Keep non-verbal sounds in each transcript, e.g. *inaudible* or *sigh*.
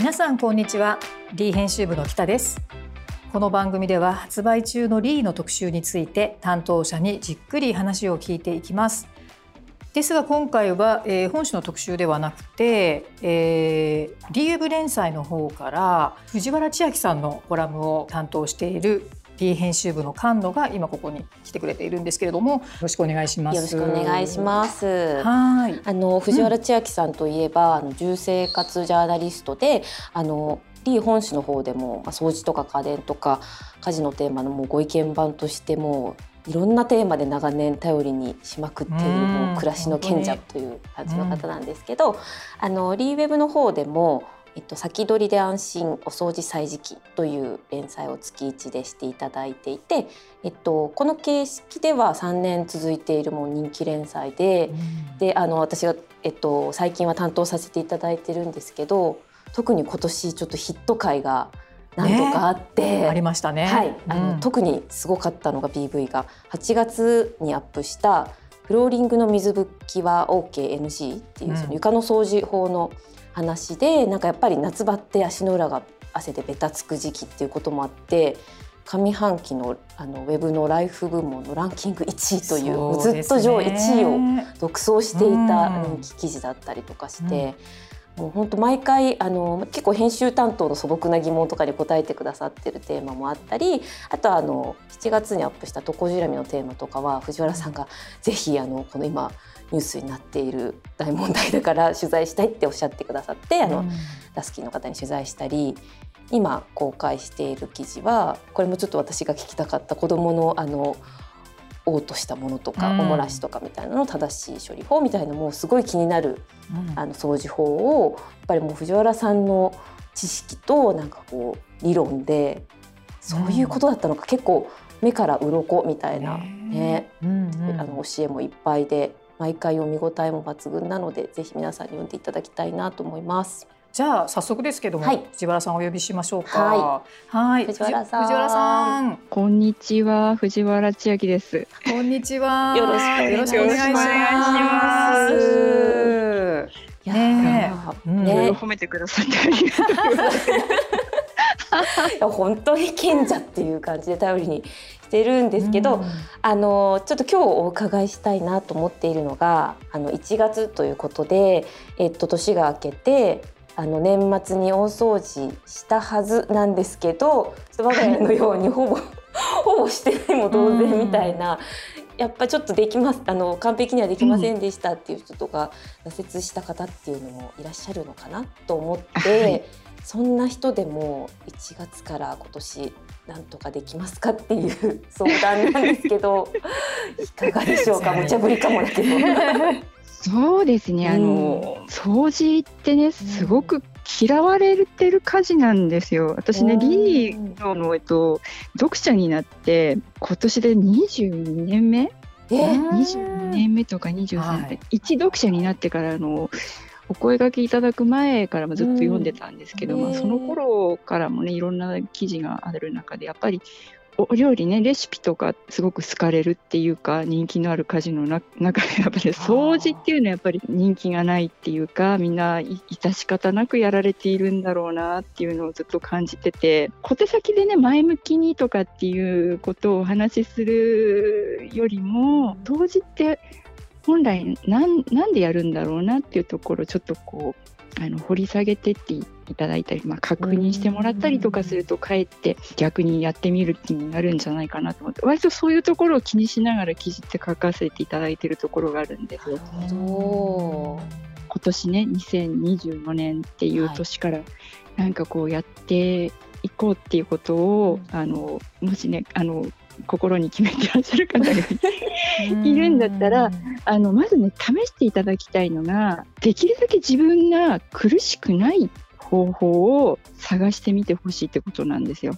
皆さんこんにちは。リー編集部の北です。この番組では発売中のリーの特集について担当者にじっくり話を聞いていきます。ですが今回は、えー、本誌の特集ではなくて、えー、リーウェブ連載の方から藤原千秋さんのコラムを担当している編集部の菅野が今ここに来てくれているんですけれどもよろしくお願いします。よろしくお願いします。はい。あの藤原千秋さんといえば、うん、あの住生活ジャーナリストであの D 本誌の方でも、まあ、掃除とか家電とか家事のテーマのもうご意見番としてもいろんなテーマで長年頼りにしまくっているもう暮らしの賢者という感じの方なんですけど、あのリーウェブの方でもえっと、先取りで安心お掃除歳時記という連載を月1でしていただいていて、えっと、この形式では3年続いているもう人気連載でうん、であの私が、えっと、最近は担当させていただいてるんですけど特に今年ちょっとヒット回が何とかあって、ね、ありましたね、はい。あの、うん、特にすごかったのが PV が8月にアップした「フローリングの水拭きは OKNG」っていうその床の掃除法の、うん話でなんかやっぱり夏場って足の裏が汗でべたつく時期っていうこともあって上半期のあのウェブのライフ部門のランキング1位という、ね、ずっと上1位を独走していた人気記事だったりとかして。もう本当毎回あの結構編集担当の素朴な疑問とかに答えてくださってるテーマもあったりあとはあの7月にアップした「トコジラミ」のテーマとかは藤原さんがぜひあのこの今ニュースになっている大問題だから取材したいっておっしゃってくださってあの、うん、ラスキーの方に取材したり今公開している記事はこれもちょっと私が聞きたかった子どものあの嘔吐したものとか、おもらしとかみたいなの正しい処理法みたいなのもすごい気になる、うん、あの掃除法をやっぱりもう藤原さんの知識となんかこう理論でそういうことだったのか、結構目から鱗みたいなね、うんうん、あの教えもいっぱいで毎回読み応えも抜群なのでぜひ皆さんに読んでいただきたいなと思います。じゃあ早速ですけども、はい、藤原さんお呼びしましょうか。はい、はい藤原さん。藤原さん。こんにちは、藤原千秋です。こんにちは。よろしくお願いします。いやねね褒めてくださってありがとうございます。*laughs* *laughs* 本当に賢者っていう感じで頼りにしてるんですけど、うん、あのちょっと今日お伺いしたいなと思っているのがあの1月ということで、えっと、年が明けてあの年末に大掃除したはずなんですけど我が家のようにほぼ *laughs* ほぼしてないも同然みたいな、やっぱちょっとできますあの完璧にはできませんでしたっていう人とか、挫折した方っていうのもいらっしゃるのかなと思って、はい、そんな人でも1月から今年なんとかできますかっていう相談なんですけど *laughs* いかがでしょうか？無茶ぶりかもだけど。そうですね、あの、うん、掃除ってねすごく嫌われてる家事なんですよ。私ね、リーの、えっと、読者になって今年で22年目？えー、22年目とか23年、はい、一読者になってからのお声がけいただく前からもずっと読んでたんですけど、うん、まあ、その頃からもねいろんな記事がある中でやっぱりお料理ねレシピとかすごく好かれるっていうか人気のある家事の中でやっぱり掃除っていうのはやっぱり人気がないっていうかみんな致し方なくやられているんだろうなっていうのをずっと感じてて小手先でね前向きにとかっていうことをお話しするよりも掃除って本来なんなんでやるんだろうなっていうところをちょっとこうあの掘り下げてっていただいたり、まあ、確認してもらったりとかするとかえって逆にやってみる気になるんじゃないかなと思って割とそういうところを気にしながら記事って書かせていただいてるところがあるんですよ。今年ね2024年っていう年から、なんかこうやっていこうっていうことを、あのもしねあの心に決めてらっしゃる方がいるんだったらあのまずね試していただきたいのができるだけ自分が苦しくない方法を探してみてほしいってことなんですよ。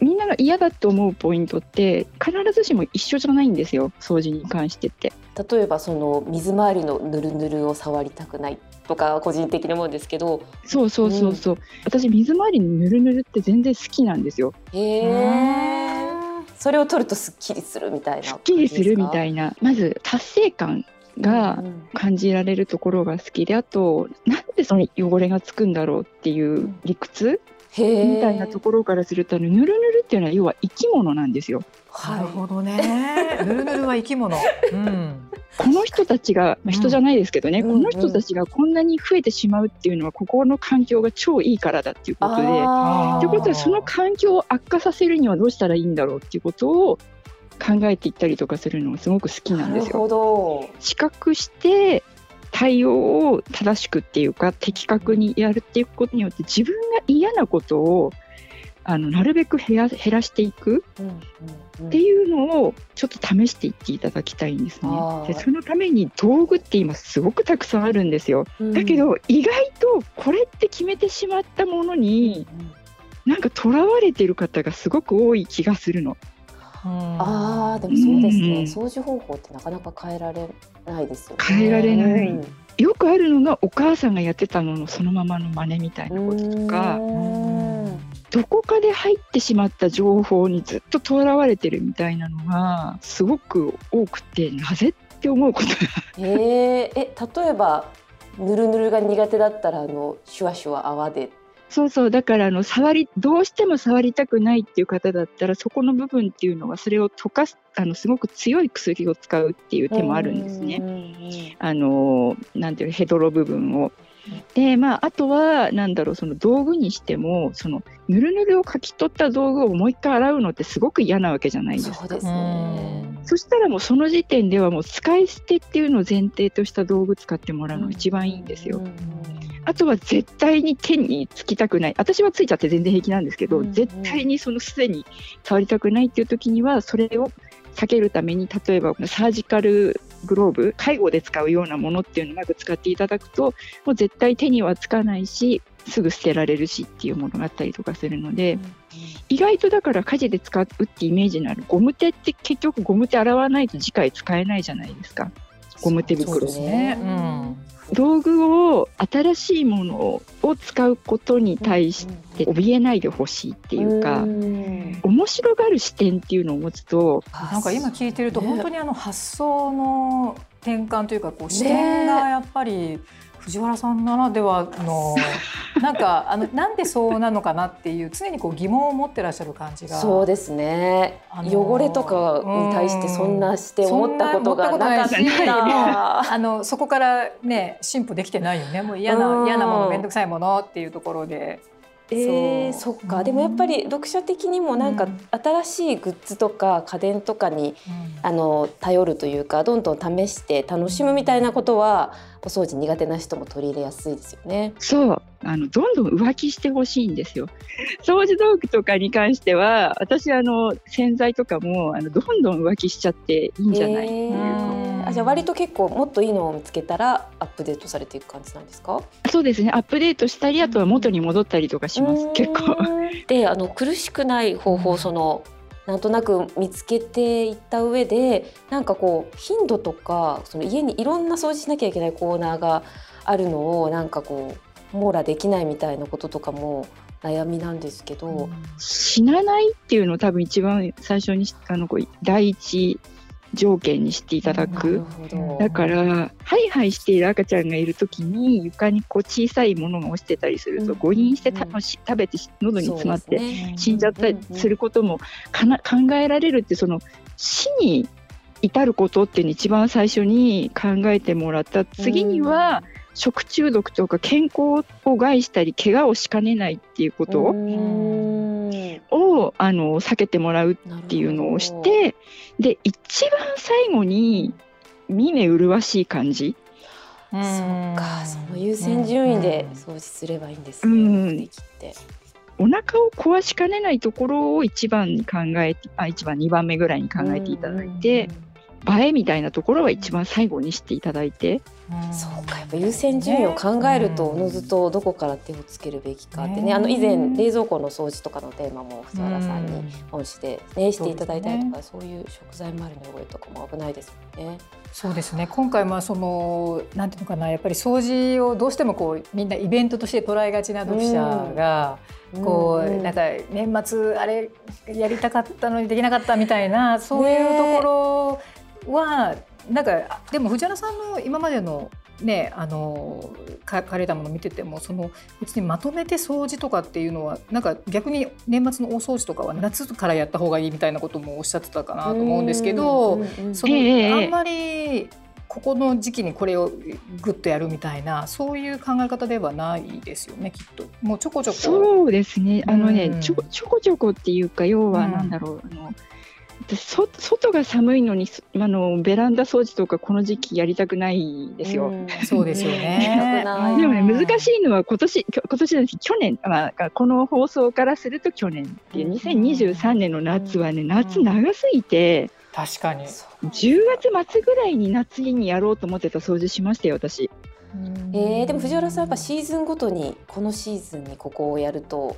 みんなが嫌だと思うポイントって必ずしも一緒じゃないんですよ掃除に関してって。例えばその水回りのぬるぬるを触りたくないとか個人的なもんですけどそうそうそうそう、うん、私水回りのぬるぬるって全然好きなんですよ。へえそれを取るとすっきりするみたいなすっきりするみたいなまず達成感が感じられるところが好きであとなんでその汚れがつくんだろうっていう理屈みたいなところからするとぬるぬるっていうのは要は生き物なんですよ。なるほどね。ぬるぬるは生き物。うん。この人たちが、まあ、人じゃないですけどね、うん、この人たちがこんなに増えてしまうっていうのはここの環境が超いいからだっていうことで。ということはその環境を悪化させるにはどうしたらいいんだろうっていうことを考えていったりとかするのがすごく好きなんですよ。視覚して対応を正しくっていうか的確にやるっていうことによって自分が嫌なことをあのなるべく減ら減らしていくっていうのをちょっと試していっていただきたいんですね。でそのために道具って今すごくたくさんあるんですよ。うん、だけど意外とこれって決めてしまったものに、うん、なんかとらわれてる方がすごく多い気がするの。ああでもそうですね、掃除方法ってなかなか変えられないですよね。変えられない、よくあるのがお母さんがやってたののそのままの真似みたいなこととか。どこかで入ってしまった情報にずっととらわれてるみたいなのがすごく多くてなぜって思うことが。えー、え例えばぬるぬるが苦手だったらあのシュワシュワ泡で。そうそう。だからあの触りどうしても触りたくないっていう方だったらそこの部分っていうのはそれを溶かすあのすごく強い薬を使うっていう手もあるんですね。あのなんていうヘドロ部分をでまあ、あとはなんだろうその道具にしてもそのぬるぬるをかき取った道具をもう一回洗うのってすごく嫌なわけじゃないですか。そうですね。そしたらもうその時点ではもう使い捨てっていうのを前提とした道具使ってもらうのが一番いいんですよ。あとは絶対に手につきたくない。私はついちゃって全然平気なんですけど、絶対にそのすでに触りたくないっていう時にはそれを避けるために例えばサージカルグローブ介護で使うようなものっていうのをうまく使っていただくともう絶対手にはつかないしすぐ捨てられるしっていうものがあったりとかするので、うん、意外とだから家事で使うってイメージのあるゴム手って結局ゴム手洗わないと次回使えないじゃないですか。ゴム手袋。ね、うん、道具を新しいものを使うことに対して怯えないでほしいっていうか、うん、面白がる視点っていうのを持つとなんか今聞いてると本当にあの発想の転換というかこう視点がやっぱり藤原さんならではの *laughs* なんかあのなんでそうなのかなっていう常にこう疑問を持ってらっしゃる感じが。そうですね、あのー、汚れとかに対してそんなして思ったことがなかった *laughs* あのそこからね進歩できてないよね。もう嫌な嫌なもの面倒くさいものっていうところで。えー、そっか、でもやっぱり読者的にもなんか新しいグッズとか家電とかに、あの頼るというかどんどん試して楽しむみたいなことはお掃除苦手な人も取り入れやすいですよね。そう。あのどんどん浮気してほしいんですよ。*laughs* 掃除道具とかに関しては私あの洗剤とかもあのどんどん浮気しちゃっていいんじゃないっていう。あじゃあ割と結構もっといいのを見つけたらアップデートされていく感じなんですか？そうですね。アップデートしたりあとは元に戻ったりとかします。結構。*laughs* であの苦しくない方法そのなんとなく見つけていった上でなんかこう頻度とかその家にいろんな掃除しなきゃいけないコーナーがあるのをなんかこう網羅できないみたいなこととかも悩みなんですけど、死なないっていうのを多分一番最初にあの第一条件にしていただく。だからハイハイしている赤ちゃんがいる時に床にこう小さいものが落ちてたりすると誤飲してた、うん、食べて喉に詰まって死んじゃったりすることもかな考えられるってその死に至ることっていうの一番最初に考えてもらった。次には、食中毒とか健康を害したり怪我をしかねないっていうことをあの避けてもらうっていうのをしてで一番最後に見目麗しい感じ。そっかその優先順位で掃除すればいいんですね、うん、できて。お腹を壊しかねないところを一番に考えてあ一番2番目ぐらいに考えていただいて、映えみたいなところは一番最後にしていただいて。そうかやっぱ優先順位を考えるとおのずとどこから手をつけるべきかってね。あの以前冷蔵庫の掃除とかのテーマも藤原さんに本誌で、ね、していただいたりとかそういう食材周りの汚れとかも危ないですもんね。そうですね。今回まあそのなんていうのかな。やっぱり掃除をどうしてもこうみんなイベントとして捉えがちな読者が、こう、なんか年末あれやりたかったのにできなかったみたいなそういうところはなんかでも藤原さんの今までのねあの書かれたものを見ててもその別にまとめて掃除とかっていうのはなんか逆に年末の大掃除とかは夏からやった方がいいみたいなこともおっしゃってたかなと思うんですけど、その、えー、あんまりここの時期にこれをグッとやるみたいなそういう考え方ではないですよねきっと。もうちょこちょこ。そうですね。あのね、うん、ちょちょこちょこっていうか要はなんだろう、うん、あのそ外が寒いのにあのベランダ掃除とかこの時期やりたくないですよ。うそうですよね。でもね難しいのは今年今年です去年、まあ、この放送からすると去年っていう2023年の夏はね夏長すぎて。確かに10月末ぐらいに夏にやろうと思ってた掃除しましたよ私。えー、でも藤原さんやっぱシーズンごとにこのシーズンにここをやると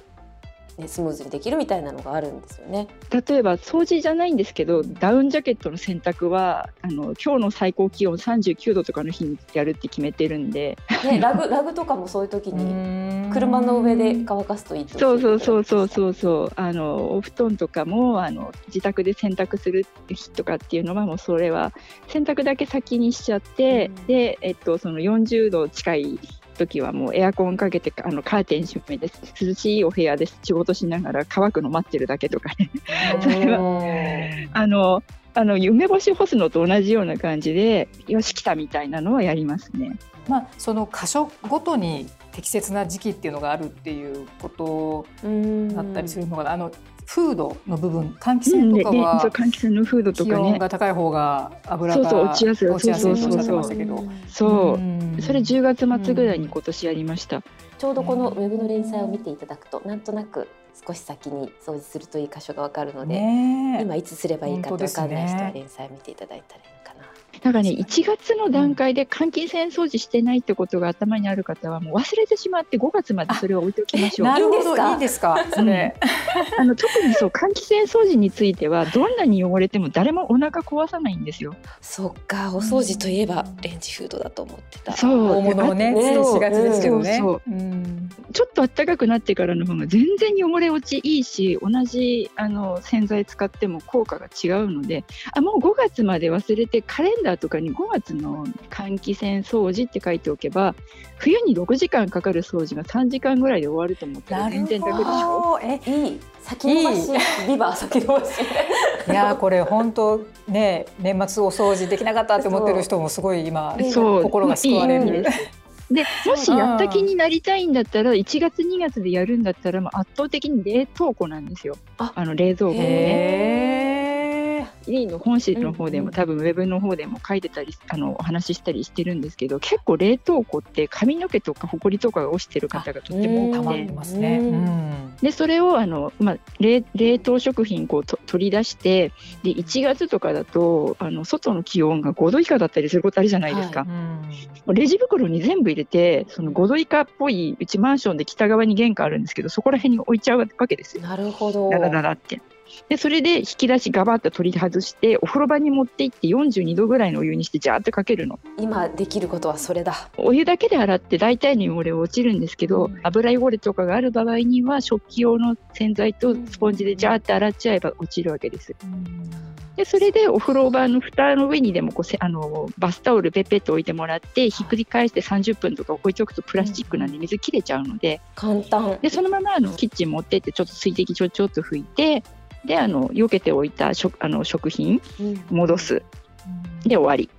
ね、スムーズにできるみたいなのがあるんですよね。例えば掃除じゃないんですけどダウンジャケットの洗濯はあの今日の最高気温39度とかの日にやるって決めてるんで、ね、ラグ *laughs* ラグとかもそういう時に車の上で乾かすといいそうそうそうそうそうそう。あのお布団とかもあの自宅で洗濯する日とかっていうのはもうそれは洗濯だけ先にしちゃって、で、えっと、その40度近い時はもうエアコンかけてあのカーテン閉めて涼しいお部屋で仕事しながら乾くの待ってるだけとかねそれはあのあの梅干し干すのと同じような感じでよし来たみたいなのはやりますね。まあ、その箇所ごとに適切な時期っていうのがあるっていうことだったりするのかな。あのフードの部分換気扇とかは、うん、換気扇のフードとかね。気温が高い方が油がそうそう落ちやすい。落ちやすいとおっしゃってましたけどそう、それ10月末ぐらいに今年やりました、ちょうどこのウェブの連載を見ていただくとなんとなく少し先に掃除するといい箇所がわかるので、今いつすればいいかってわかんない人は連載を見ていただいたらいいかな。だからね1月の段階で換気扇掃除してないってことが頭にある方はもう忘れてしまって5月までそれを置いておきましょう。なるほどいいですか？それ、あの特にそう換気扇掃除についてはどんなに汚れても誰もお腹壊さないんですよ。そっかお掃除といえばレンジフードだと思ってた。そう大物をねねしがちですけどね。そうそうちょっと暖かくなってからの方が全然汚れ落ちいいし同じあの洗剤使っても効果が違うのであもう5月まで忘れてカレンダーとかに5月の換気扇掃除って書いておけば冬に6時間かかる掃除が3時間ぐらいで終わると思ったら全然楽でしょ？えいい。先延ばしビバ先延ばし。*laughs* いやこれ本当ね年末お掃除できなかったって思ってる人もすごい今 *laughs* 心が救われる。でもしやった気になりたいんだったら1月2月でやるんだったらもう圧倒的に冷凍庫なんですよ。あの冷蔵庫ね。リーの本誌の方でも、多分ウェブの方でも書いてたりあのお話ししたりしてるんですけど結構冷凍庫って髪の毛とかほこりとかが落ちてる方がとっても多くてますね。でそれをあの、まあ、冷冷凍食品こうと取り出してで1月とかだとあの外の気温が5度以下だったりすることあるじゃないですか。はい、レジ袋に全部入れてその5度以下っぽいうちマンションで北側に玄関あるんですけどそこら辺に置いちゃうわけですよ。なるほど。ダラダラって。でそれで引き出しガバッと取り外してお風呂場に持って行って42度ぐらいのお湯にしてジャーってかけるの。今できることはそれだ。お湯だけで洗って大体の汚れ落ちるんですけど、うん、油汚れとかがある場合には食器用の洗剤とスポンジでジャーって洗っちゃえば落ちるわけです。うん。でそれでお風呂場の蓋の上にでもこうせあのバスタオルペッペッと置いてもらってひっくり返して30分とか置いておくとプラスチックなんで水切れちゃうので。簡単。でそのままあのキッチン持ってってちょっと水滴ちょちょっと拭いてであの避けておいた食あの食品戻す、で終わり。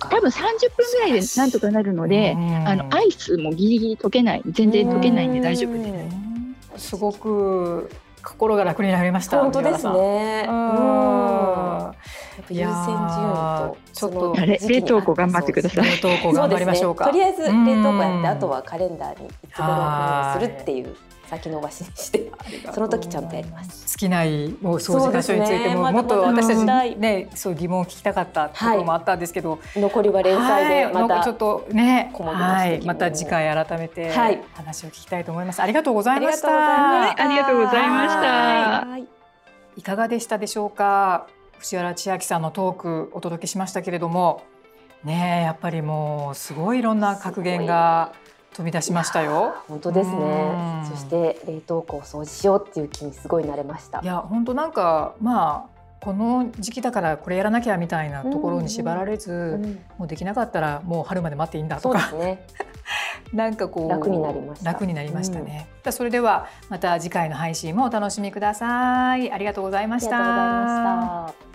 多分30分ぐらいでなんとかなるので、あのアイスもギリギリ溶けない全然溶けないんで大丈夫です。すごく心が楽になりました。本当ですね。うん。やっぱ優先順位とちょっと冷凍庫頑張ってください。冷凍庫頑張りましょうか。とりあえず冷凍庫やってあとはカレンダーにいつ頃するっていう。先延ばしにしてその時ちゃんとやります。尽きないもう掃除箇所についても、ね、もっと私たちねそう疑問を聞きたかったところもあったんですけど、はい、残りは連載でまた、はい、ちょっとねはい、また次回改めて話を聞きたいと思います、ありがとうございました。ありがとうございました。いかがでしたでしょうか？藤原千秋さんのトークお届けしましたけれどもねやっぱりもうすごいいろんな格言が飛び出しましたよ。本当ですね。そして冷凍庫を掃除しようっていう気にすごいなれました。いや本当なんかまあこの時期だからこれやらなきゃみたいなところに縛られず、うんもうできなかったらもう春まで待っていいんだそうでとかすね。*laughs* なんかこう楽になりました楽になりましたね。それではまた次回の配信もお楽しみください。ありがとうございましありがとうございた。ました。